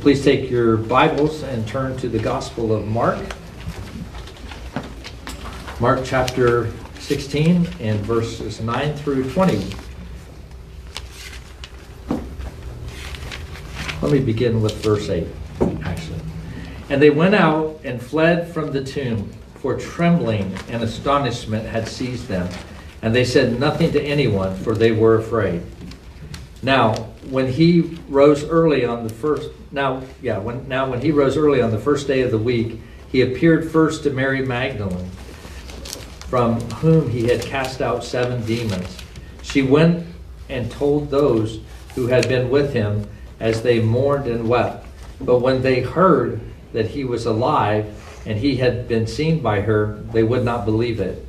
Please take your Bibles and turn to the Gospel of Mark. Mark chapter 16 and verses 9 through 20. Let me begin with verse 8, actually. And they went out and fled from the tomb, for trembling and astonishment had seized them. And they said nothing to anyone, for they were afraid. Now, when he rose early on the first now, yeah, when now when he rose early on the first day of the week, he appeared first to Mary Magdalene, from whom he had cast out seven demons. She went and told those who had been with him as they mourned and wept. But when they heard that he was alive and he had been seen by her, they would not believe it.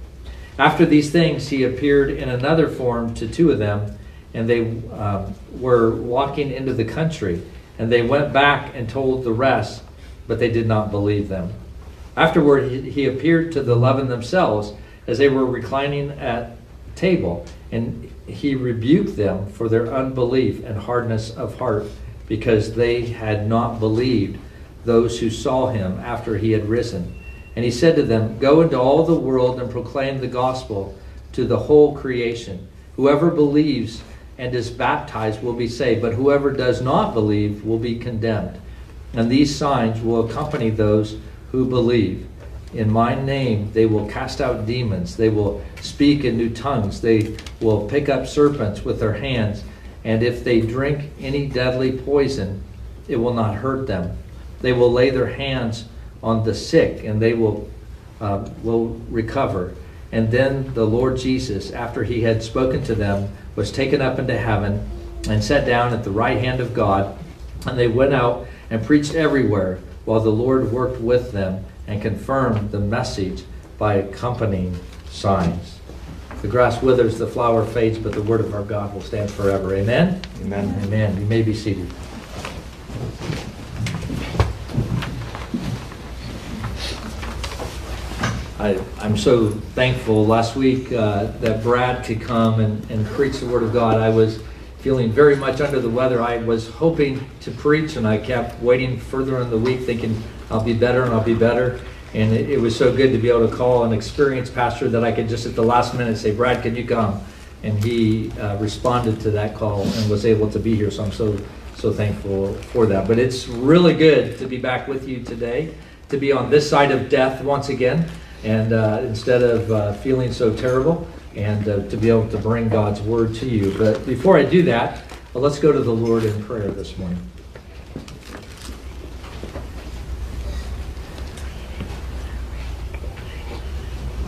After these things, he appeared in another form to two of them, and they um, were walking into the country. And they went back and told the rest, but they did not believe them. Afterward, he, he appeared to the eleven themselves as they were reclining at table, and he rebuked them for their unbelief and hardness of heart, because they had not believed those who saw him after he had risen. And he said to them, Go into all the world and proclaim the gospel to the whole creation. Whoever believes and is baptized will be saved, but whoever does not believe will be condemned. And these signs will accompany those who believe. In my name, they will cast out demons. They will speak in new tongues. They will pick up serpents with their hands. And if they drink any deadly poison, it will not hurt them. They will lay their hands on the sick, and they will, uh, will recover. And then the Lord Jesus, after he had spoken to them, was taken up into heaven and sat down at the right hand of God. And they went out and preached everywhere while the Lord worked with them and confirmed the message by accompanying signs. The grass withers, the flower fades, but the word of our God will stand forever. Amen? Amen. Amen. You may be seated. I, I'm so thankful last week uh, that Brad could come and, and preach the Word of God. I was feeling very much under the weather. I was hoping to preach, and I kept waiting further in the week, thinking I'll be better and I'll be better. And it, it was so good to be able to call an experienced pastor that I could just at the last minute say, Brad, can you come? And he uh, responded to that call and was able to be here. So I'm so so thankful for that. But it's really good to be back with you today, to be on this side of death once again and uh, instead of uh, feeling so terrible, and uh, to be able to bring God's word to you. But before I do that, well, let's go to the Lord in prayer this morning.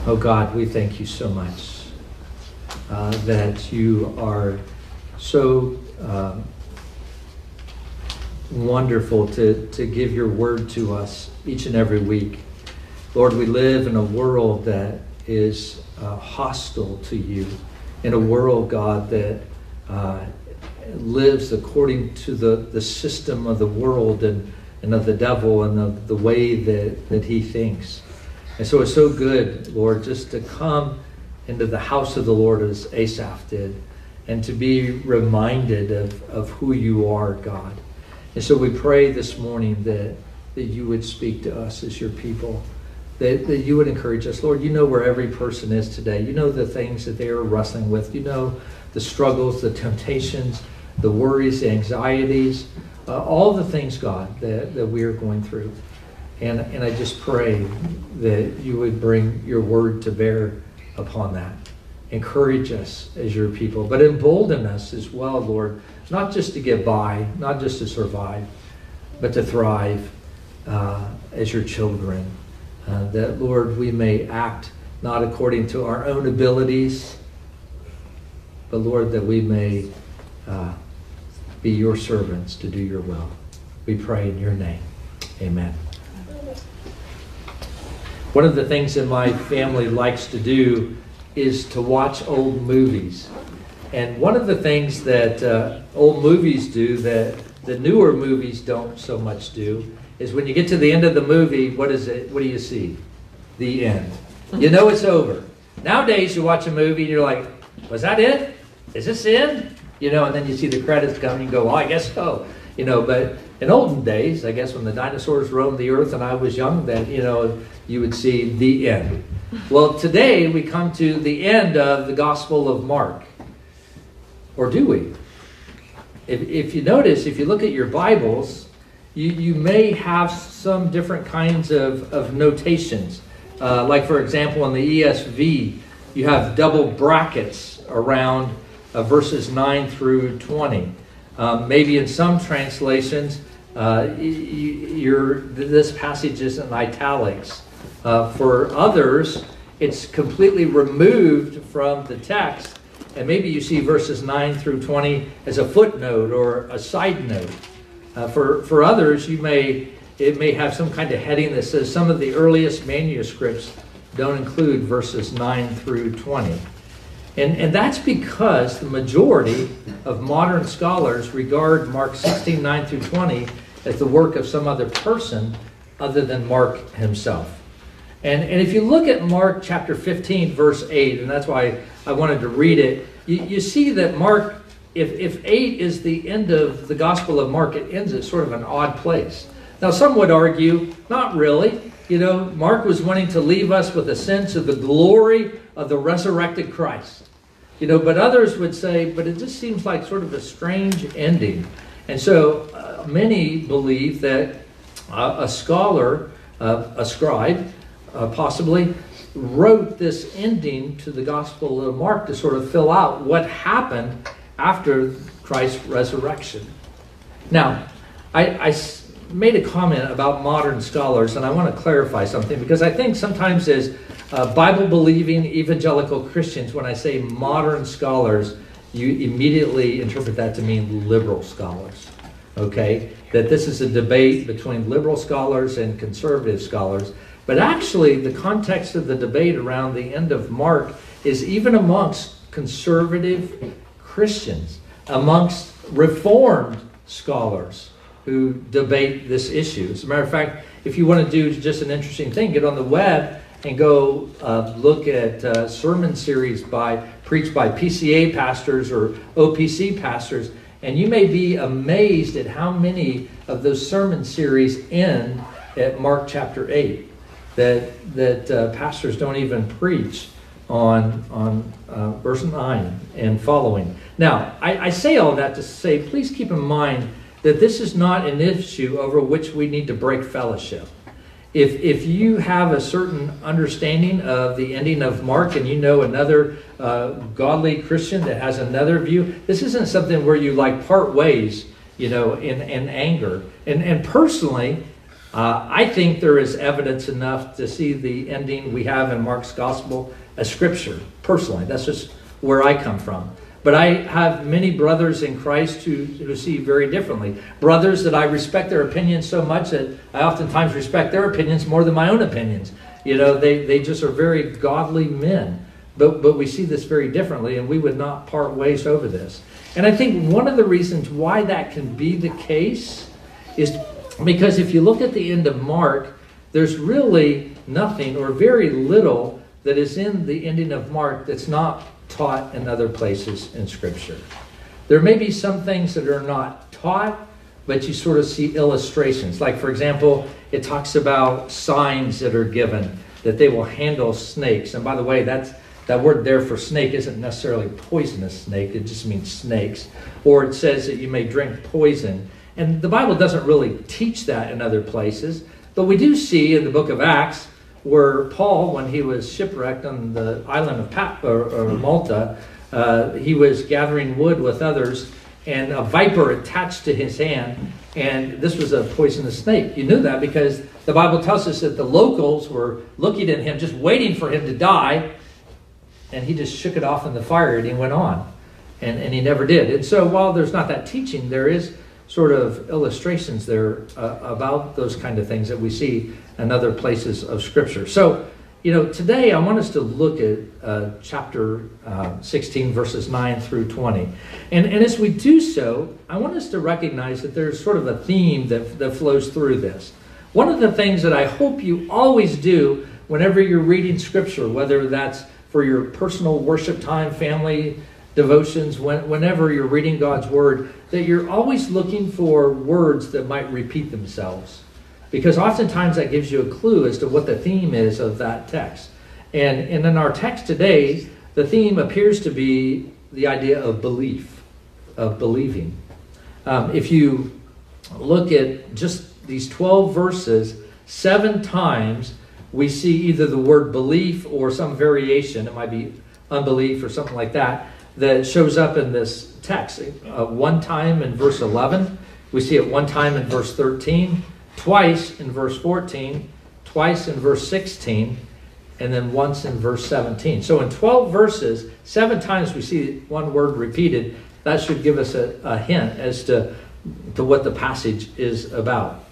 Oh God, we thank you so much uh, that you are so um, wonderful to, to give your word to us each and every week. Lord, we live in a world that is uh, hostile to you, in a world, God, that uh, lives according to the, the system of the world and, and of the devil and of the way that, that he thinks. And so it's so good, Lord, just to come into the house of the Lord as Asaph did and to be reminded of, of who you are, God. And so we pray this morning that, that you would speak to us as your people that, that you would encourage us. Lord, you know where every person is today. You know the things that they are wrestling with. You know the struggles, the temptations, the worries, the anxieties, uh, all the things, God, that, that we are going through. And, and I just pray that you would bring your word to bear upon that. Encourage us as your people, but embolden us as well, Lord, not just to get by, not just to survive, but to thrive uh, as your children. Uh, that, Lord, we may act not according to our own abilities, but, Lord, that we may uh, be your servants to do your will. We pray in your name. Amen. One of the things that my family likes to do is to watch old movies. And one of the things that uh, old movies do that the newer movies don't so much do is when you get to the end of the movie, what is it? What do you see? The end. You know it's over. Nowadays, you watch a movie and you're like, was that it? Is this in? You know, and then you see the credits come and you go, well, I guess so. You know, but in olden days, I guess when the dinosaurs roamed the earth and I was young, then, you know, you would see the end. Well, today we come to the end of the Gospel of Mark. Or do we? If, if you notice, if you look at your Bibles, you, you may have some different kinds of, of notations. Uh, like, for example, in the ESV, you have double brackets around uh, verses 9 through 20. Um, maybe in some translations, uh, this passage is in italics. Uh, for others, it's completely removed from the text, and maybe you see verses 9 through 20 as a footnote or a side note. Uh, for, for others, you may it may have some kind of heading that says some of the earliest manuscripts don't include verses 9 through 20. And, and that's because the majority of modern scholars regard Mark 16, 9 through 20 as the work of some other person other than Mark himself. And, and if you look at Mark chapter 15, verse 8, and that's why I wanted to read it, you, you see that Mark, if, if 8 is the end of the Gospel of Mark, it ends at sort of an odd place. Now, some would argue, not really. You know, Mark was wanting to leave us with a sense of the glory of the resurrected Christ. You know, but others would say, but it just seems like sort of a strange ending. And so uh, many believe that uh, a scholar, uh, a scribe, uh, possibly, wrote this ending to the Gospel of Mark to sort of fill out what happened after Christ's resurrection. Now, I, I made a comment about modern scholars, and I want to clarify something because I think sometimes as uh, Bible believing evangelical Christians, when I say modern scholars, you immediately interpret that to mean liberal scholars. Okay? That this is a debate between liberal scholars and conservative scholars. But actually, the context of the debate around the end of Mark is even amongst conservative Christians, amongst reformed scholars who debate this issue. As a matter of fact, if you want to do just an interesting thing, get on the web and go uh, look at uh, sermon series by preached by PCA pastors or OPC pastors, and you may be amazed at how many of those sermon series end at Mark chapter eight. That that uh, pastors don't even preach on on uh, verse nine and following. Now, I, I say all that to say, please keep in mind that this is not an issue over which we need to break fellowship. If, if you have a certain understanding of the ending of Mark and you know another uh, godly Christian that has another view, this isn't something where you like part ways, you know, in, in anger. And, and personally, uh, I think there is evidence enough to see the ending we have in Mark's gospel as scripture, personally. That's just where I come from. But I have many brothers in Christ who, who see very differently. Brothers that I respect their opinions so much that I oftentimes respect their opinions more than my own opinions. You know, they, they just are very godly men. But, but we see this very differently, and we would not part ways over this. And I think one of the reasons why that can be the case is because if you look at the end of Mark, there's really nothing or very little that is in the ending of Mark that's not taught in other places in Scripture. There may be some things that are not taught, but you sort of see illustrations. Like, for example, it talks about signs that are given that they will handle snakes. And by the way, that's that word there for snake isn't necessarily poisonous snake, it just means snakes. Or it says that you may drink poison. And the Bible doesn't really teach that in other places, but we do see in the book of Acts where Paul, when he was shipwrecked on the island of Pat, or, or Malta, uh, he was gathering wood with others, and a viper attached to his hand, and this was a poisonous snake. You knew that because the Bible tells us that the locals were looking at him, just waiting for him to die, and he just shook it off in the fire and he went on. And, and he never did. And so while there's not that teaching, there is sort of illustrations there uh, about those kind of things that we see in other places of Scripture. So, you know, today I want us to look at uh, chapter uh, 16, verses 9 through 20. And, and as we do so, I want us to recognize that there's sort of a theme that, that flows through this. One of the things that I hope you always do whenever you're reading Scripture, whether that's for your personal worship time, family devotions, when, whenever you're reading God's Word, that you're always looking for words that might repeat themselves. Because oftentimes that gives you a clue as to what the theme is of that text. And, and in our text today, the theme appears to be the idea of belief, of believing. Um, if you look at just these 12 verses, seven times we see either the word belief or some variation, it might be unbelief or something like that, that shows up in this text. Uh, one time in verse 11, we see it one time in verse 13, twice in verse 14, twice in verse 16, and then once in verse 17. So in 12 verses, seven times we see one word repeated. That should give us a, a hint as to, to what the passage is about.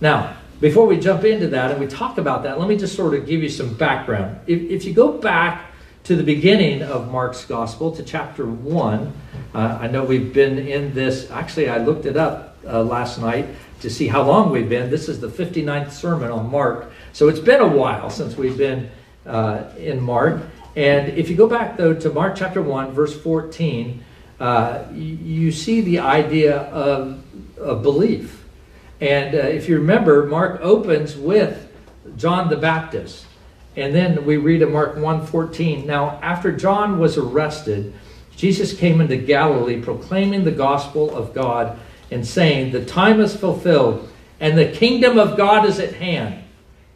Now, before we jump into that and we talk about that, let me just sort of give you some background. If, if you go back to the beginning of Mark's Gospel, to chapter 1, uh, I know we've been in this, actually, I looked it up uh, last night to see how long we've been. This is the 59th sermon on Mark. So it's been a while since we've been uh, in Mark. And if you go back, though, to Mark chapter 1, verse 14, uh, you, see the idea of, of belief. And uh, if you remember, Mark opens with John the Baptist. And then we read in Mark 1:14, now after John was arrested, Jesus came into Galilee proclaiming the gospel of God and saying, "The time is fulfilled and the kingdom of God is at hand.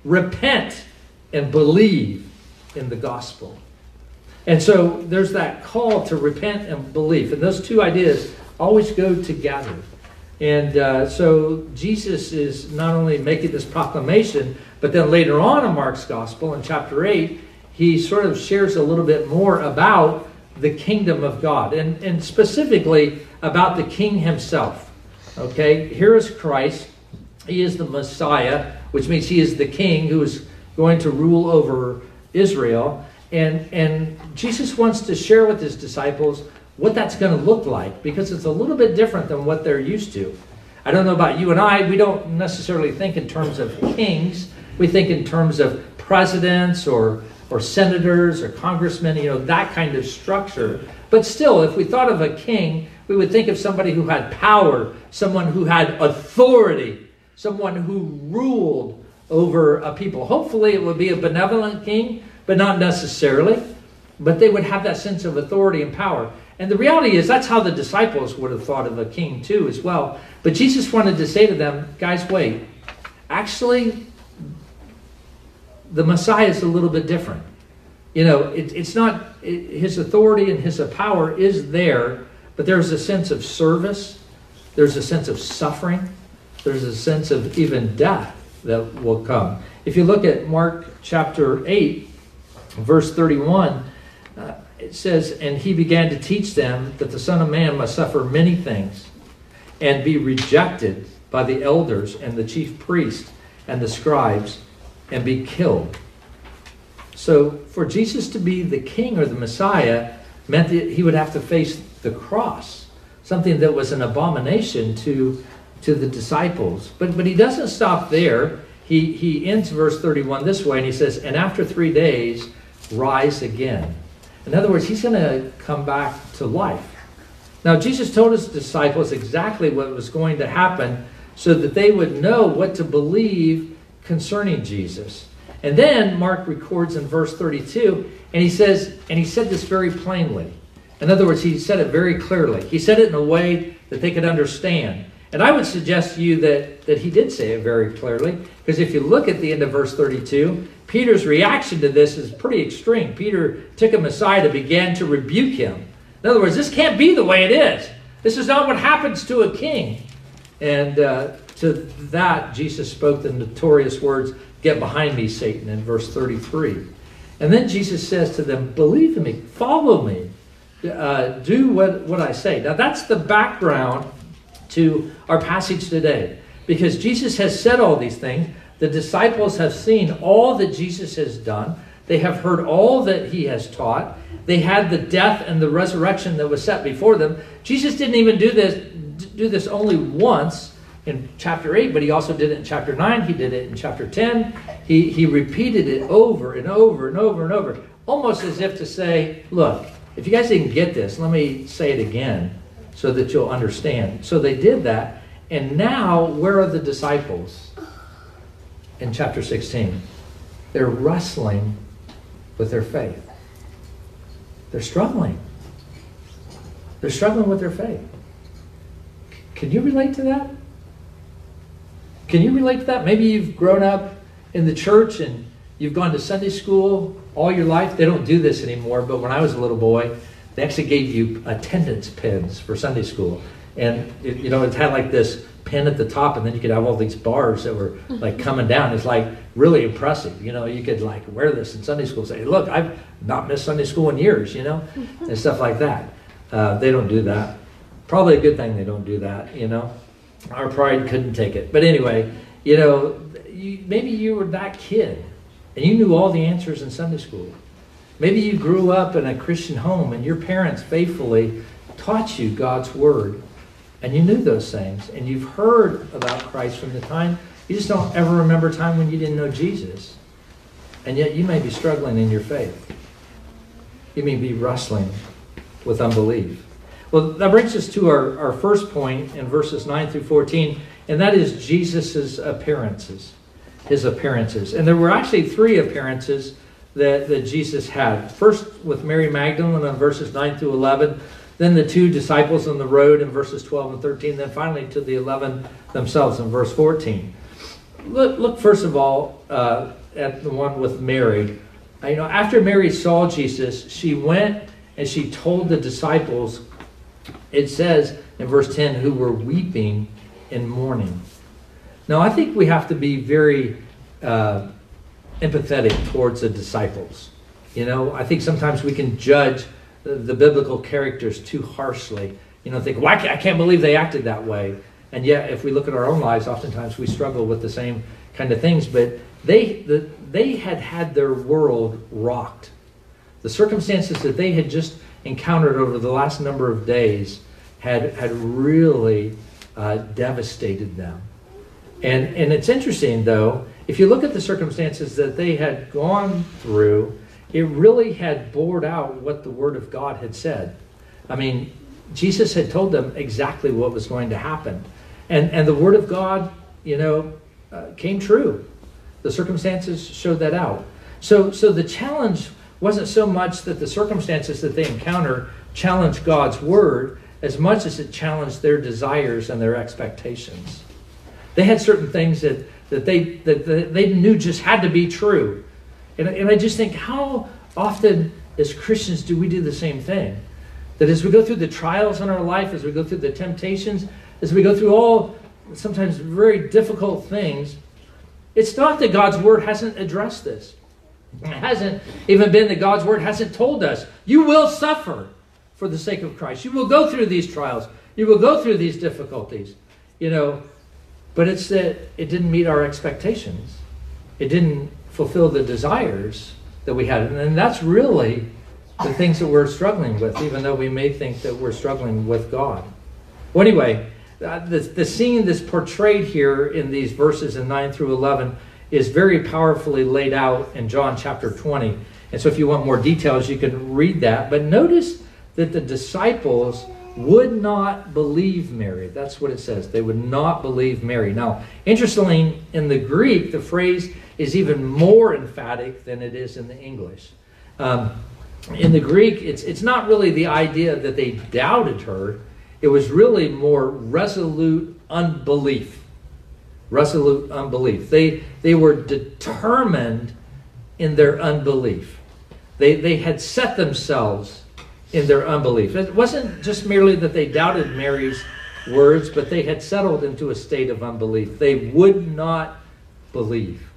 Repent and believe in the gospel. And so there's that call to repent and believe. And those two ideas always go together. And uh, so Jesus is not only making this proclamation, but then later on in Mark's gospel, in chapter 8, he sort of shares a little bit more about the kingdom of God, and, and specifically about the king himself. Okay, here is Christ. He is the Messiah, which means he is the king who is going to rule over Israel. And, and Jesus wants to share with his disciples what that's going to look like because it's a little bit different than what they're used to. I don't know about you and I, we don't necessarily think in terms of kings. We think in terms of presidents or, or senators or congressmen, you know, that kind of structure. But still, if we thought of a king, we would think of somebody who had power, someone who had authority, someone who ruled over a people. Hopefully, it would be a benevolent king, but not necessarily. But they would have that sense of authority and power. And the reality is, that's how the disciples would have thought of a king, too, as well. But Jesus wanted to say to them, guys, wait. Actually, the Messiah is a little bit different. You know, it, it's not, it, his authority and his power is there, but there's a sense of service, there's a sense of suffering, there's a sense of even death that will come. If you look at Mark chapter 8, verse 31, uh, it says, And he began to teach them that the Son of Man must suffer many things and be rejected by the elders and the chief priests and the scribes and be killed. So, for Jesus to be the king or the Messiah meant that he would have to face the cross, something that was an abomination to to the disciples. But, but he doesn't stop there. He, he ends verse 31 this way, and he says, And after three days, rise again. In other words, he's going to come back to life. Now, Jesus told his disciples exactly what was going to happen so that they would know what to believe concerning Jesus. And then Mark records in verse 32, and he says, and he said this very plainly. In other words, he said it very clearly. He said it in a way that they could understand. And I would suggest to you that, that he did say it very clearly, because if you look at the end of verse 32, Peter's reaction to this is pretty extreme. Peter took him aside and began to rebuke him. In other words, this can't be the way it is. This is not what happens to a king. And uh, to that, Jesus spoke the notorious words, Get behind me, Satan, in verse 33. And then Jesus says to them, Believe in me, follow me, uh, do what, what I say. Now, that's the background to our passage today. Because Jesus has said all these things, the disciples have seen all that Jesus has done. They have heard all that he has taught. They had the death and the resurrection that was set before them. Jesus didn't even do this do this only once in chapter 8, but he also did it in chapter 9. He did it in chapter 10. He, he repeated it over and over and over and over, almost as if to say, look, if you guys didn't get this, let me say it again so that you'll understand. So they did that. And now, where are the disciples in chapter 16? They're wrestling with their faith. They're struggling. They're struggling with their faith. Can you relate to that? Can you relate to that? Maybe you've grown up in the church and you've gone to Sunday school all your life. They don't do this anymore, but when I was a little boy, they actually gave you attendance pins for Sunday school. And, it, you know, it had like this pin at the top, and then you could have all these bars that were like coming down. It's like really impressive. You know, you could like wear this in Sunday school, and say, look, I've not missed Sunday school in years, you know, and stuff like that. Uh, they don't do that. Probably a good thing they don't do that, you know. Our pride couldn't take it. But anyway, you know, you, maybe you were that kid and you knew all the answers in Sunday school. Maybe you grew up in a Christian home and your parents faithfully taught you God's Word and you knew those things and you've heard about Christ from the time. You just don't ever remember a time when you didn't know Jesus. And yet you may be struggling in your faith. You may be wrestling with unbelief. Well, that brings us to our, our first point in verses 9 through 14, and that is Jesus' appearances. His appearances. And there were actually three appearances that, that Jesus had. First with Mary Magdalene in verses 9 through 11, then the two disciples on the road in verses 12 and 13, then finally to the 11 themselves in verse 14. Look, look first of all uh, at the one with Mary. You know, after Mary saw Jesus, she went and she told the disciples it says in verse 10 who were weeping and mourning. Now, I think we have to be very uh, empathetic towards the disciples. You know, I think sometimes we can judge the, the biblical characters too harshly. You know, think, why well, I can't believe they acted that way. And yet, if we look at our own lives, oftentimes we struggle with the same kind of things. But they, the, they had had their world rocked. The circumstances that they had just encountered over the last number of days had, had really uh, devastated them. And, and it's interesting, though, if you look at the circumstances that they had gone through, it really had bored out what the Word of God had said. I mean, Jesus had told them exactly what was going to happen. And, and the Word of God, you know, uh, came true. The circumstances showed that out. So, so the challenge wasn't so much that the circumstances that they encounter challenge God's word as much as it challenged their desires and their expectations. They had certain things that, that, they, that, that they knew just had to be true. And, and I just think, how often as Christians do we do the same thing? That as we go through the trials in our life, as we go through the temptations, as we go through all sometimes very difficult things, it's not that God's word hasn't addressed this. It hasn't even been that God's word hasn't told us you will suffer for the sake of Christ. You will go through these trials. You will go through these difficulties. You know, but it's that it didn't meet our expectations. It didn't fulfill the desires that we had. And that's really the things that we're struggling with, even though we may think that we're struggling with God. Well, anyway, uh, the, the scene that's portrayed here in these verses in 9 through 11 is very powerfully laid out in John chapter 20. And so if you want more details, you can read that. But notice that the disciples would not believe Mary. That's what it says. They would not believe Mary. Now, interestingly, in the Greek, the phrase is even more emphatic than it is in the English. Um, in the Greek, it's, it's not really the idea that they doubted her, it was really more resolute unbelief resolute unbelief. They, they were determined in their unbelief. They, they had set themselves in their unbelief. It wasn't just merely that they doubted Mary's words, but they had settled into a state of unbelief. They would not believe.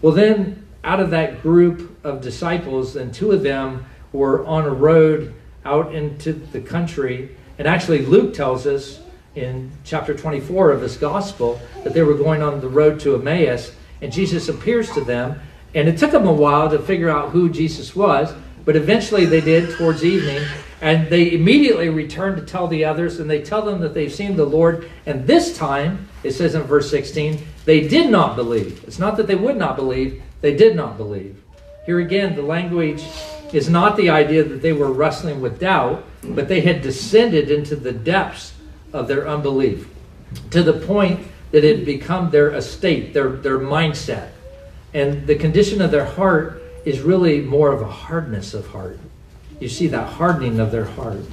Well, then, out of that group of disciples, and two of them were on a road out into the country. And actually, Luke tells us in chapter 24 of his gospel that they were going on the road to Emmaus, and Jesus appears to them. And it took them a while to figure out who Jesus was, but eventually they did towards evening. And they immediately return to tell the others, and they tell them that they've seen the Lord. And this time, it says in verse 16, they did not believe. It's not that they would not believe, they did not believe. Here again, the language is not the idea that they were wrestling with doubt, but they had descended into the depths of their unbelief to the point that it had become their estate, their, their mindset. And the condition of their heart is really more of a hardness of heart. You see that hardening of their heart.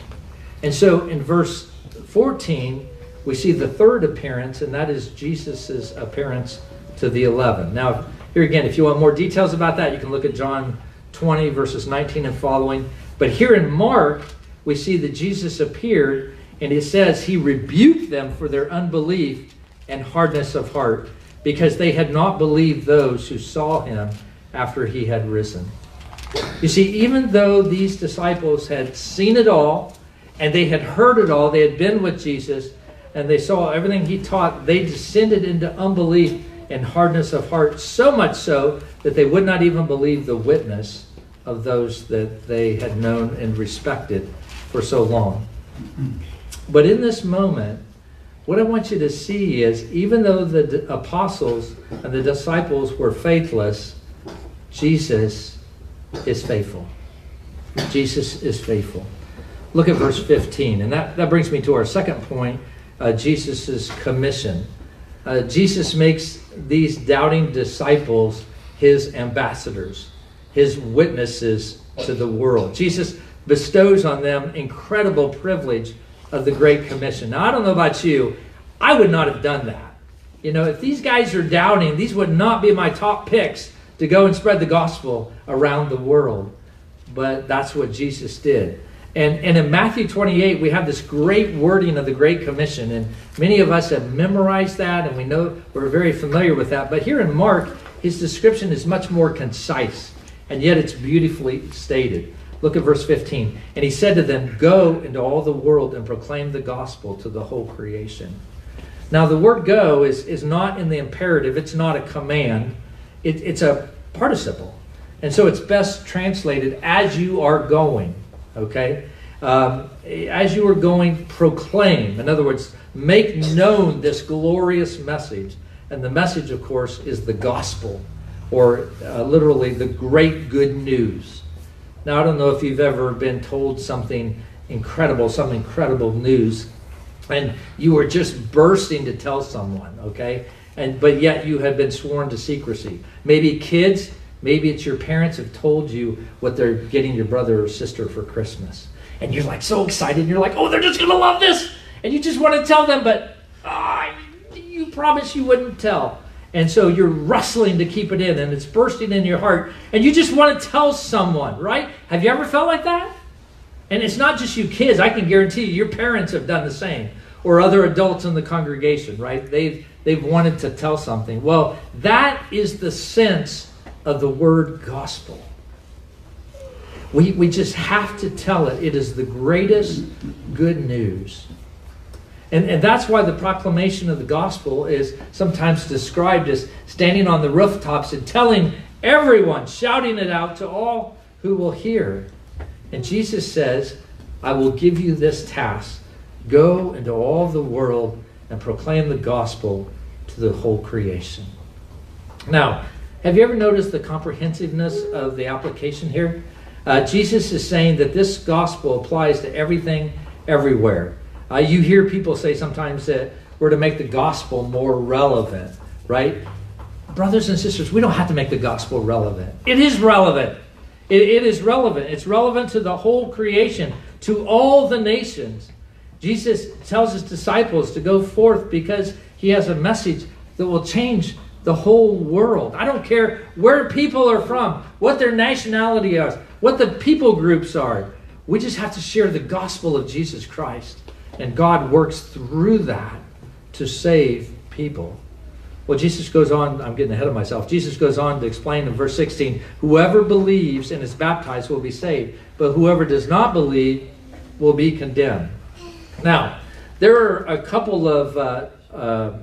And so in verse 14, we see the third appearance, and that is Jesus' appearance to the 11. Now, here again, if you want more details about that, you can look at John 20, verses 19 and following. But here in Mark, we see that Jesus appeared, and it says he rebuked them for their unbelief and hardness of heart, because they had not believed those who saw him after he had risen. You see, even though these disciples had seen it all, and they had heard it all, they had been with Jesus, and they saw everything he taught, they descended into unbelief and hardness of heart, so much so that they would not even believe the witness of those that they had known and respected for so long. But in this moment, what I want you to see is even though the apostles and the disciples were faithless, Jesus is faithful. Jesus is faithful. Look at verse 15, and that, that brings me to our second point uh, Jesus' commission. Uh, Jesus makes these doubting disciples his ambassadors, his witnesses to the world. Jesus bestows on them incredible privilege of the Great Commission. Now, I don't know about you, I would not have done that. You know, if these guys are doubting, these would not be my top picks to go and spread the gospel around the world. But that's what Jesus did. And, and in Matthew 28, we have this great wording of the Great Commission. And many of us have memorized that and we know we're very familiar with that. But here in Mark, his description is much more concise, and yet it's beautifully stated. Look at verse 15. And he said to them, Go into all the world and proclaim the gospel to the whole creation. Now, the word go is, is not in the imperative, it's not a command, it, it's a participle. And so it's best translated as you are going. Okay? Um, as you are going, proclaim. In other words, make known this glorious message. And the message, of course, is the gospel, or uh, literally the great good news. Now, I don't know if you've ever been told something incredible, some incredible news, and you were just bursting to tell someone, okay? And but yet you have been sworn to secrecy. Maybe kids, maybe it's your parents have told you what they're getting your brother or sister for Christmas. And you're like so excited, you're like, oh, they're just gonna love this. And you just want to tell them, but ah, you promised you wouldn't tell. And so you're wrestling to keep it in and it's bursting in your heart. And you just want to tell someone, right? Have you ever felt like that? And it's not just you kids, I can guarantee you, your parents have done the same. Or other adults in the congregation, right? They've they've wanted to tell something. Well, that is the sense of the word gospel. We, we just have to tell it. It is the greatest good news. And, and that's why the proclamation of the gospel is sometimes described as standing on the rooftops and telling everyone, shouting it out to all who will hear. And Jesus says, I will give you this task go into all the world and proclaim the gospel to the whole creation. Now, have you ever noticed the comprehensiveness of the application here? Uh, Jesus is saying that this gospel applies to everything, everywhere. Uh, you hear people say sometimes that we're to make the gospel more relevant, right? Brothers and sisters, we don't have to make the gospel relevant. It is relevant. it, it is relevant. It's relevant to the whole creation, to all the nations. Jesus tells his disciples to go forth because he has a message that will change the whole world. I don't care where people are from, what their nationality is, what the people groups are. We just have to share the gospel of Jesus Christ. And God works through that to save people. Well, Jesus goes on, I'm getting ahead of myself. Jesus goes on to explain in verse 16 whoever believes and is baptized will be saved, but whoever does not believe will be condemned. Now, there are a couple of uh, uh,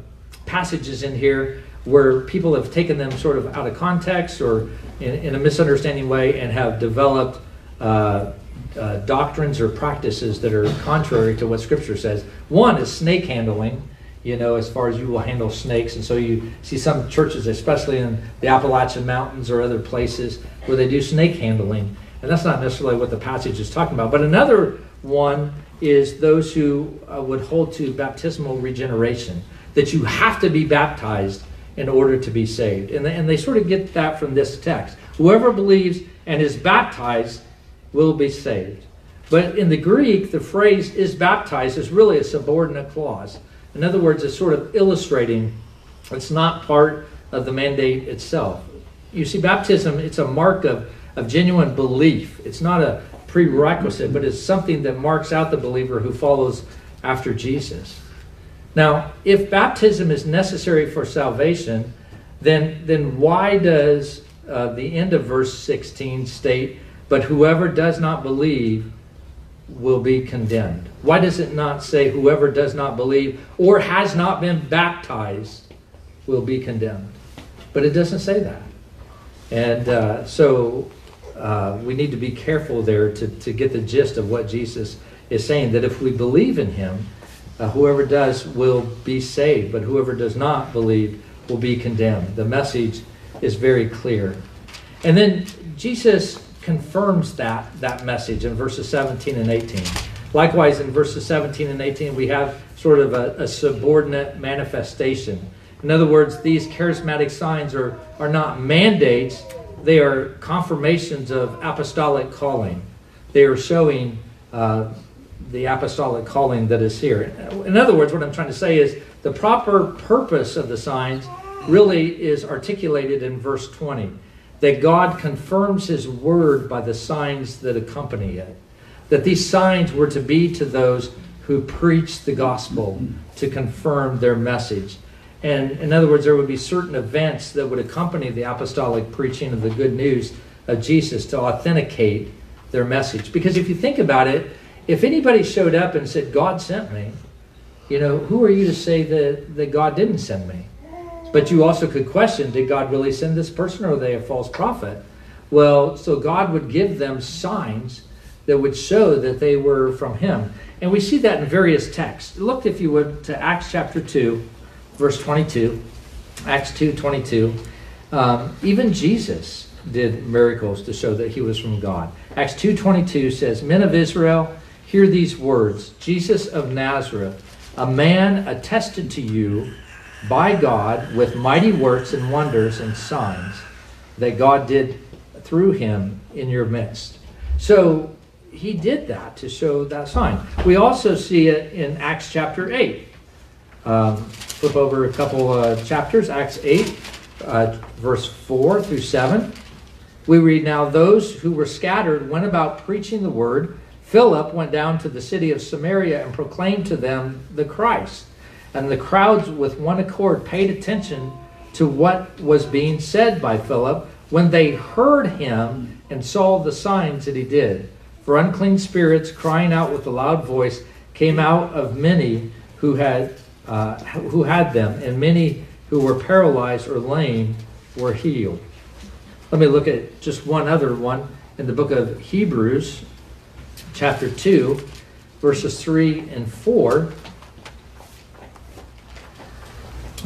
passages in here where people have taken them sort of out of context or in, in a misunderstanding way and have developed uh, uh, doctrines or practices that are contrary to what Scripture says. One is snake handling, you know, as far as you will handle snakes. And so you see some churches, especially in the Appalachian Mountains or other places, where they do snake handling. And that's not necessarily what the passage is talking about. But another one is those who uh, would hold to baptismal regeneration, that you have to be baptized in order to be saved. And they, and they sort of get that from this text. Whoever believes and is baptized will be saved. But in the Greek, the phrase is baptized is really a subordinate clause. In other words, it's sort of illustrating it's not part of the mandate itself. You see, baptism, it's a mark of, of genuine belief. It's not a prerequisite, but it's something that marks out the believer who follows after Jesus. Now, if baptism is necessary for salvation, then, then why does uh, the end of verse 16 state, But whoever does not believe will be condemned? Why does it not say, Whoever does not believe or has not been baptized will be condemned? But it doesn't say that. And uh, so uh, we need to be careful there to, to get the gist of what Jesus is saying that if we believe in him, uh, whoever does will be saved, but whoever does not believe will be condemned. The message is very clear. And then Jesus confirms that, that message in verses 17 and 18. Likewise, in verses 17 and 18, we have sort of a, a subordinate manifestation. In other words, these charismatic signs are, are not mandates, they are confirmations of apostolic calling. They are showing uh, the apostolic calling that is here. In other words, what I'm trying to say is the proper purpose of the signs really is articulated in verse 20 that God confirms his word by the signs that accompany it. That these signs were to be to those who preach the gospel to confirm their message. And in other words, there would be certain events that would accompany the apostolic preaching of the good news of Jesus to authenticate their message. Because if you think about it, if anybody showed up and said, God sent me, you know, who are you to say that, that God didn't send me? But you also could question did God really send this person or are they a false prophet? Well, so God would give them signs that would show that they were from Him. And we see that in various texts. Look, if you would, to Acts chapter 2, verse 22. Acts 2 22. Um, even Jesus did miracles to show that he was from God. Acts 2:22 says, "Men of Israel, hear these words: Jesus of Nazareth, a man attested to you by God with mighty works and wonders and signs that God did through him in your midst. So he did that to show that sign. We also see it in Acts chapter 8. Um, flip over a couple uh, chapters, Acts 8, uh, verse 4 through 7. We read now, those who were scattered went about preaching the word. Philip went down to the city of Samaria and proclaimed to them the Christ. And the crowds, with one accord, paid attention to what was being said by Philip when they heard him and saw the signs that he did. For unclean spirits, crying out with a loud voice, came out of many who had uh, who had them, and many who were paralyzed or lame were healed. Let me look at just one other one in the book of Hebrews, chapter 2, verses 3 and 4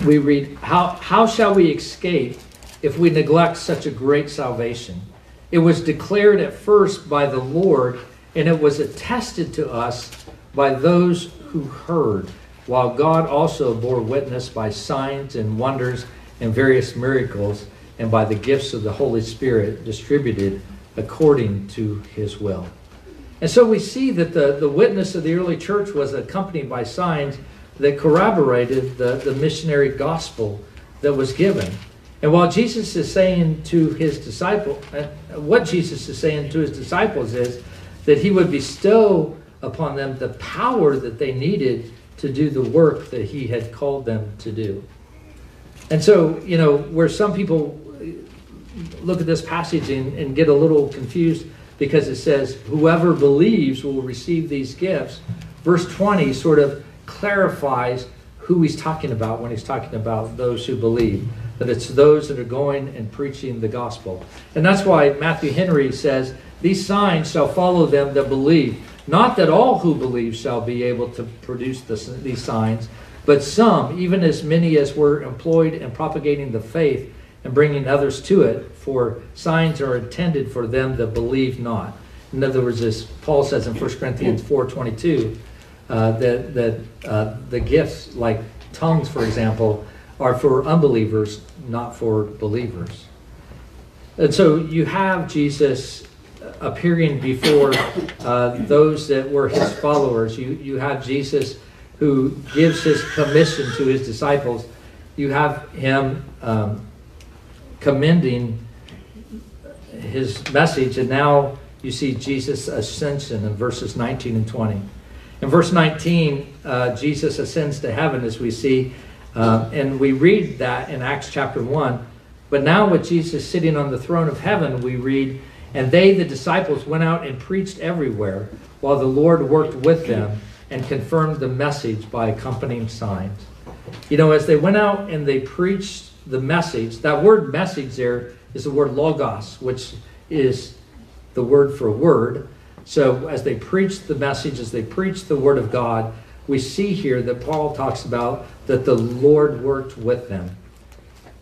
we read, how, how shall we escape if we neglect such a great salvation? It was declared at first by the Lord, and it was attested to us by those who heard, while God also bore witness by signs and wonders and various miracles, and by the gifts of the Holy Spirit distributed according to his will. And so we see that the, the witness of the early church was accompanied by signs that corroborated the, the missionary gospel that was given. And while Jesus is saying to his disciple, uh, what Jesus is saying to his disciples is that he would bestow upon them the power that they needed to do the work that he had called them to do. And so, you know, where some people look at this passage and, and get a little confused because it says, whoever believes will receive these gifts, verse 20 sort of clarifies who he's talking about when he's talking about those who believe. That it's those that are going and preaching the gospel. And that's why Matthew Henry says, These signs shall follow them that believe. Not that all who believe shall be able to produce these signs, but some, even as many as were employed in propagating the faith, and bringing others to it, for signs are intended for them that believe not. In other words, as Paul says in 1 Corinthians 4.22, uh, that, that uh, the gifts, like tongues, for example, are for unbelievers, not for believers. And so you have Jesus appearing before uh, those that were his followers. You, you have Jesus who gives his commission to his disciples. You have him um, commending his message, and now you see Jesus' ascension in verses 19 and 20. In verse 19, uh, Jesus ascends to heaven, as we see, uh, and we read that in Acts chapter 1. But now, with Jesus sitting on the throne of heaven, we read, And they, the disciples, went out and preached everywhere, while the Lord worked with them and confirmed the message by accompanying signs. You know, as they went out and they preached the message, that word message there is the word logos, which is the word for word. So as they preached the message, as they preached the word of God, we see here that Paul talks about that the Lord worked with them.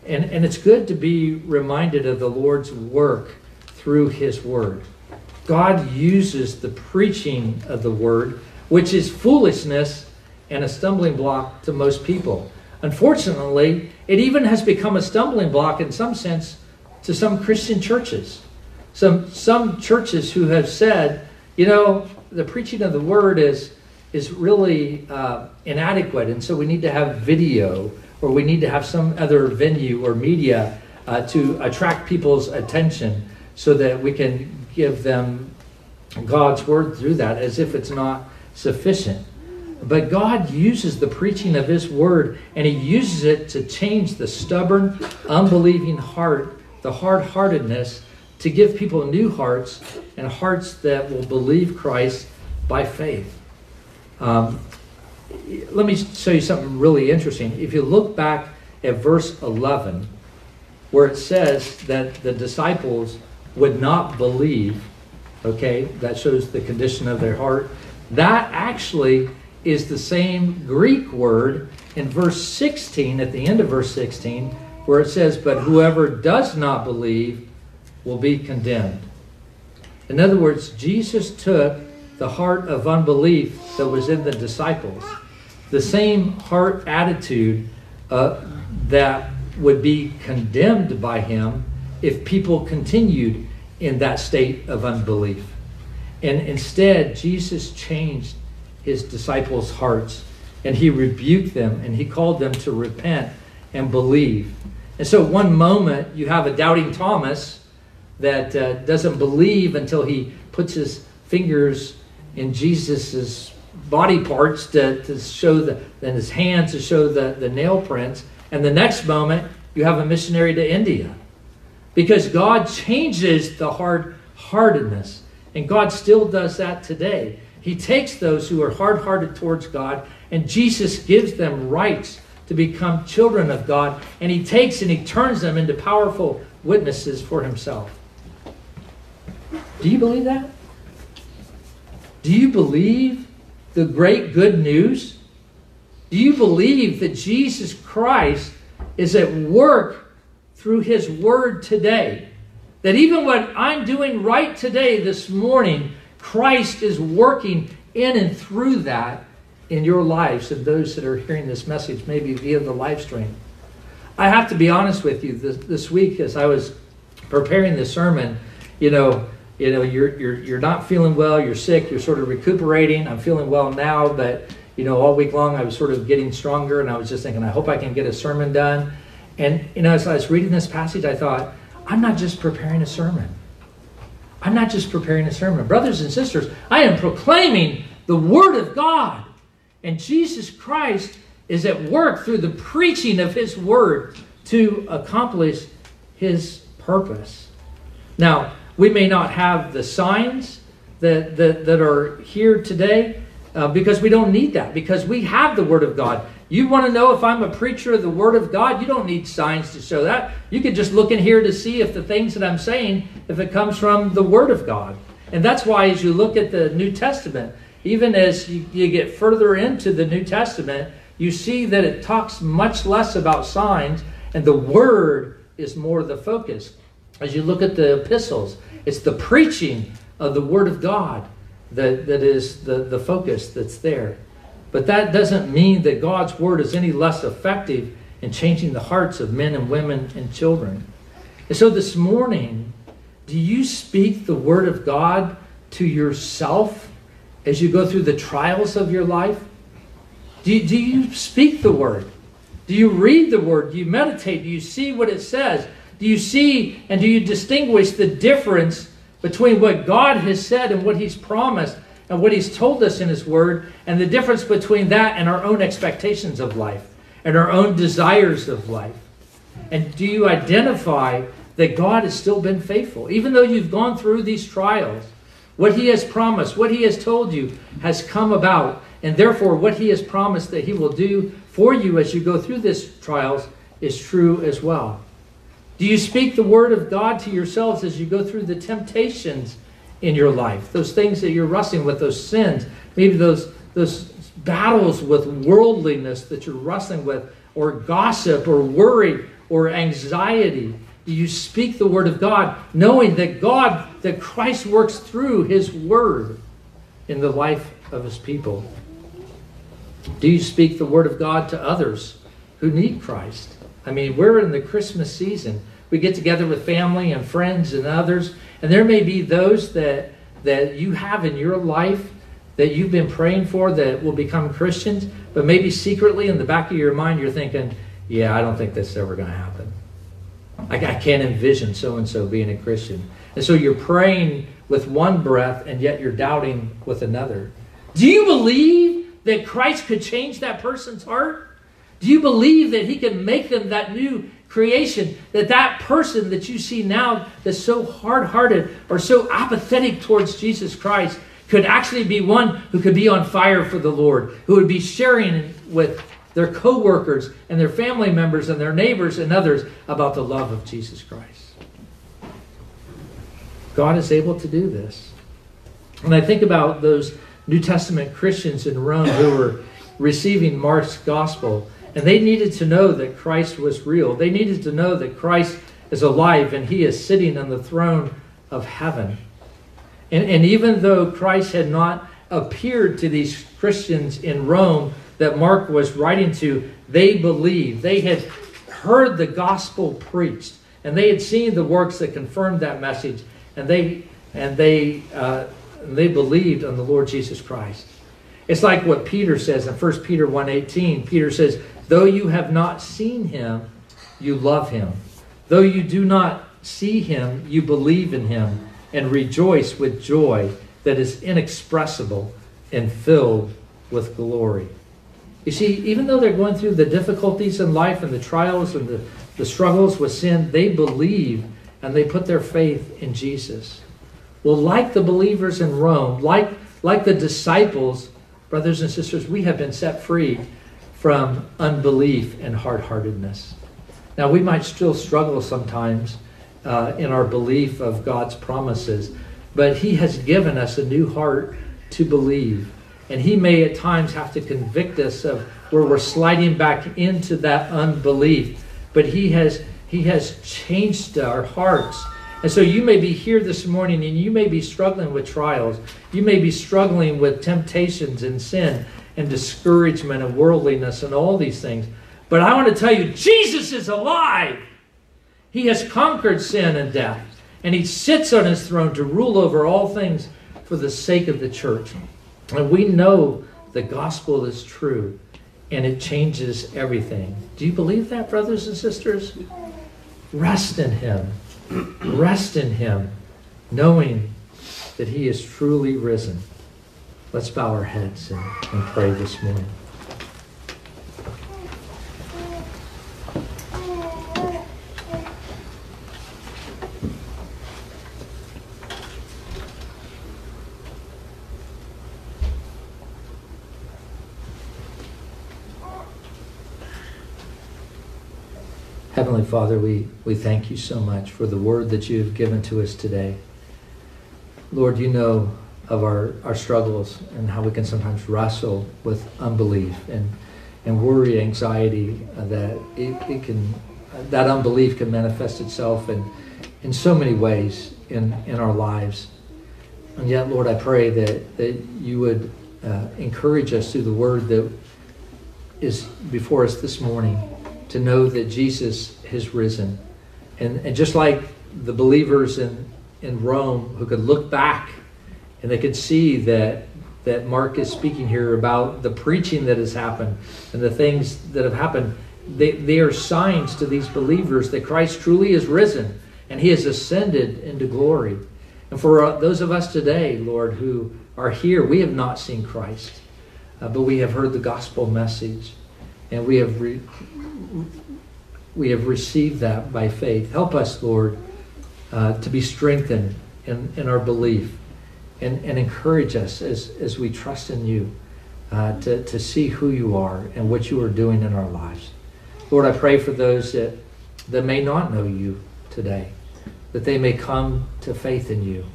And, and it's good to be reminded of the Lord's work through his word. God uses the preaching of the word, which is foolishness and a stumbling block to most people. Unfortunately, it even has become a stumbling block in some sense to some Christian churches. Some, some churches who have said, you know, the preaching of the word is, is really uh, inadequate, and so we need to have video or we need to have some other venue or media uh, to attract people's attention so that we can give them God's word through that as if it's not sufficient. But God uses the preaching of His word and He uses it to change the stubborn, unbelieving heart, the hard heartedness, to give people new hearts and hearts that will believe Christ by faith. Um, let me show you something really interesting. If you look back at verse 11, where it says that the disciples would not believe, okay, that shows the condition of their heart. That actually is the same Greek word in verse 16, at the end of verse 16, where it says, But whoever does not believe will be condemned. In other words, Jesus took the heart of unbelief that was in the disciples the same heart attitude uh, that would be condemned by him if people continued in that state of unbelief. And instead, Jesus changed his disciples' hearts and he rebuked them and he called them to repent and believe. And so, one moment, you have a doubting Thomas that uh, doesn't believe until he puts his fingers in Jesus's body parts to, to show the, and his hands to show the, the nail prints. And the next moment, you have a missionary to India. Because God changes the hard heartedness. And God still does that today. He takes those who are hard hearted towards God, and Jesus gives them rights to become children of God. And He takes and He turns them into powerful witnesses for Himself. Do you believe that? Do you believe the great good news? Do you believe that Jesus Christ is at work through his word today? That even what I'm doing right today, this morning, Christ is working in and through that in your lives and those that are hearing this message, maybe via the live stream. I have to be honest with you this, this week as I was preparing the sermon, you know, you know you're, you're you're not feeling well you're sick you're sort of recuperating i'm feeling well now but you know all week long i was sort of getting stronger and i was just thinking i hope i can get a sermon done and you know as i was reading this passage i thought i'm not just preparing a sermon. I'm not just preparing a sermon. Brothers and sisters i am proclaiming the word of god. And jesus christ is at work through the preaching of his word to accomplish his purpose. Now we may not have the signs that, that, that are here today uh, because we don't need that, because we have the Word of God. You want to know if I'm a preacher of the Word of God? You don't need signs to show that. You can just look in here to see if the things that I'm saying, if it comes from the Word of God. And that's why, as you look at the New Testament, even as you, you get further into the New Testament, you see that it talks much less about signs, and the Word is more the focus. As you look at the epistles, it's the preaching of the Word of God that, that is the, the focus that's there. But that doesn't mean that God's Word is any less effective in changing the hearts of men and women and children. And so this morning, do you speak the Word of God to yourself as you go through the trials of your life? Do do you speak the Word? Do you read the Word? Do you meditate? Do you see what it says? Do you see and do you distinguish the difference between what God has said and what He's promised and what He's told us in His Word, and the difference between that and our own expectations of life and our own desires of life? And do you identify that God has still been faithful? Even though you've gone through these trials, what He has promised, what He has told you has come about, and therefore what He has promised that He will do for you as you go through these trials is true as well. Do you speak the word of God to yourselves as you go through the temptations in your life? Those things that you're wrestling with, those sins, maybe those, those battles with worldliness that you're wrestling with, or gossip, or worry, or anxiety. Do you speak the word of God knowing that God, that Christ works through his word in the life of his people? Do you speak the word of God to others who need Christ? I mean, we're in the Christmas season. We get together with family and friends and others, and there may be those that that you have in your life that you've been praying for that will become Christians, but maybe secretly in the back of your mind you're thinking, "Yeah, I don't think that's ever going to happen. I, I can't envision so and so being a Christian." And so you're praying with one breath, and yet you're doubting with another. Do you believe that Christ could change that person's heart? Do you believe that he can make them that new creation? That that person that you see now that's so hard-hearted or so apathetic towards Jesus Christ could actually be one who could be on fire for the Lord, who would be sharing with their co-workers and their family members and their neighbors and others about the love of Jesus Christ. God is able to do this. And I think about those New Testament Christians in Rome who were receiving Mark's gospel and they needed to know that Christ was real. They needed to know that Christ is alive and he is sitting on the throne of heaven. And, and even though Christ had not appeared to these Christians in Rome that Mark was writing to, they believed. They had heard the gospel preached, and they had seen the works that confirmed that message, and they and they uh, they believed on the Lord Jesus Christ. It's like what Peter says in 1 Peter 1:18. Peter says, Though you have not seen him, you love him. Though you do not see him, you believe in him and rejoice with joy that is inexpressible and filled with glory. You see, even though they're going through the difficulties in life and the trials and the, the struggles with sin, they believe and they put their faith in Jesus. Well, like the believers in Rome, like, like the disciples, brothers and sisters, we have been set free from unbelief and hard heartedness. Now, we might still struggle sometimes uh, in our belief of God's promises, but He has given us a new heart to believe. And He may at times have to convict us of where we're sliding back into that unbelief. But He has, he has changed our hearts. And so you may be here this morning and you may be struggling with trials. You may be struggling with temptations and sin and discouragement and worldliness and all these things. But I want to tell you, Jesus is alive. He has conquered sin and death, and he sits on his throne to rule over all things for the sake of the church. And we know the gospel is true, and it changes everything. Do you believe that, brothers and sisters? Rest in him. Rest in him, knowing that he is truly risen. Let's bow our heads and, and pray this morning. Father, we, we thank you so much for the word that you have given to us today. Lord, you know of our, our struggles and how we can sometimes wrestle with unbelief and, and worry, anxiety, that it, it can that unbelief can manifest itself in, in so many ways in, in our lives. And yet, Lord, I pray that, that you would uh, encourage us through the word that is before us this morning to know that Jesus has risen. And, and just like the believers in, in Rome who could look back and they could see that, that Mark is speaking here about the preaching that has happened and the things that have happened, they, they are signs to these believers that Christ truly is risen and he has ascended into glory. And for uh, those of us today, Lord, who are here, we have not seen Christ, uh, but we have heard the gospel message, and we have re- we have received that by faith. Help us, Lord, uh, to be strengthened in, in our belief, and, and encourage us as as we trust in you uh, to to see who you are and what you are doing in our lives. Lord, I pray for those that that may not know you today that they may come to faith in you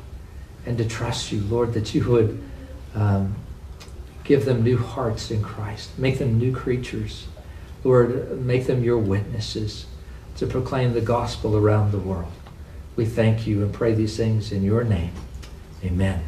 and to trust you, Lord, that you would um, give them new hearts in Christ, make them new creatures. Lord, make them your witnesses to proclaim the gospel around the world. We thank you and pray these things in your name. Amen.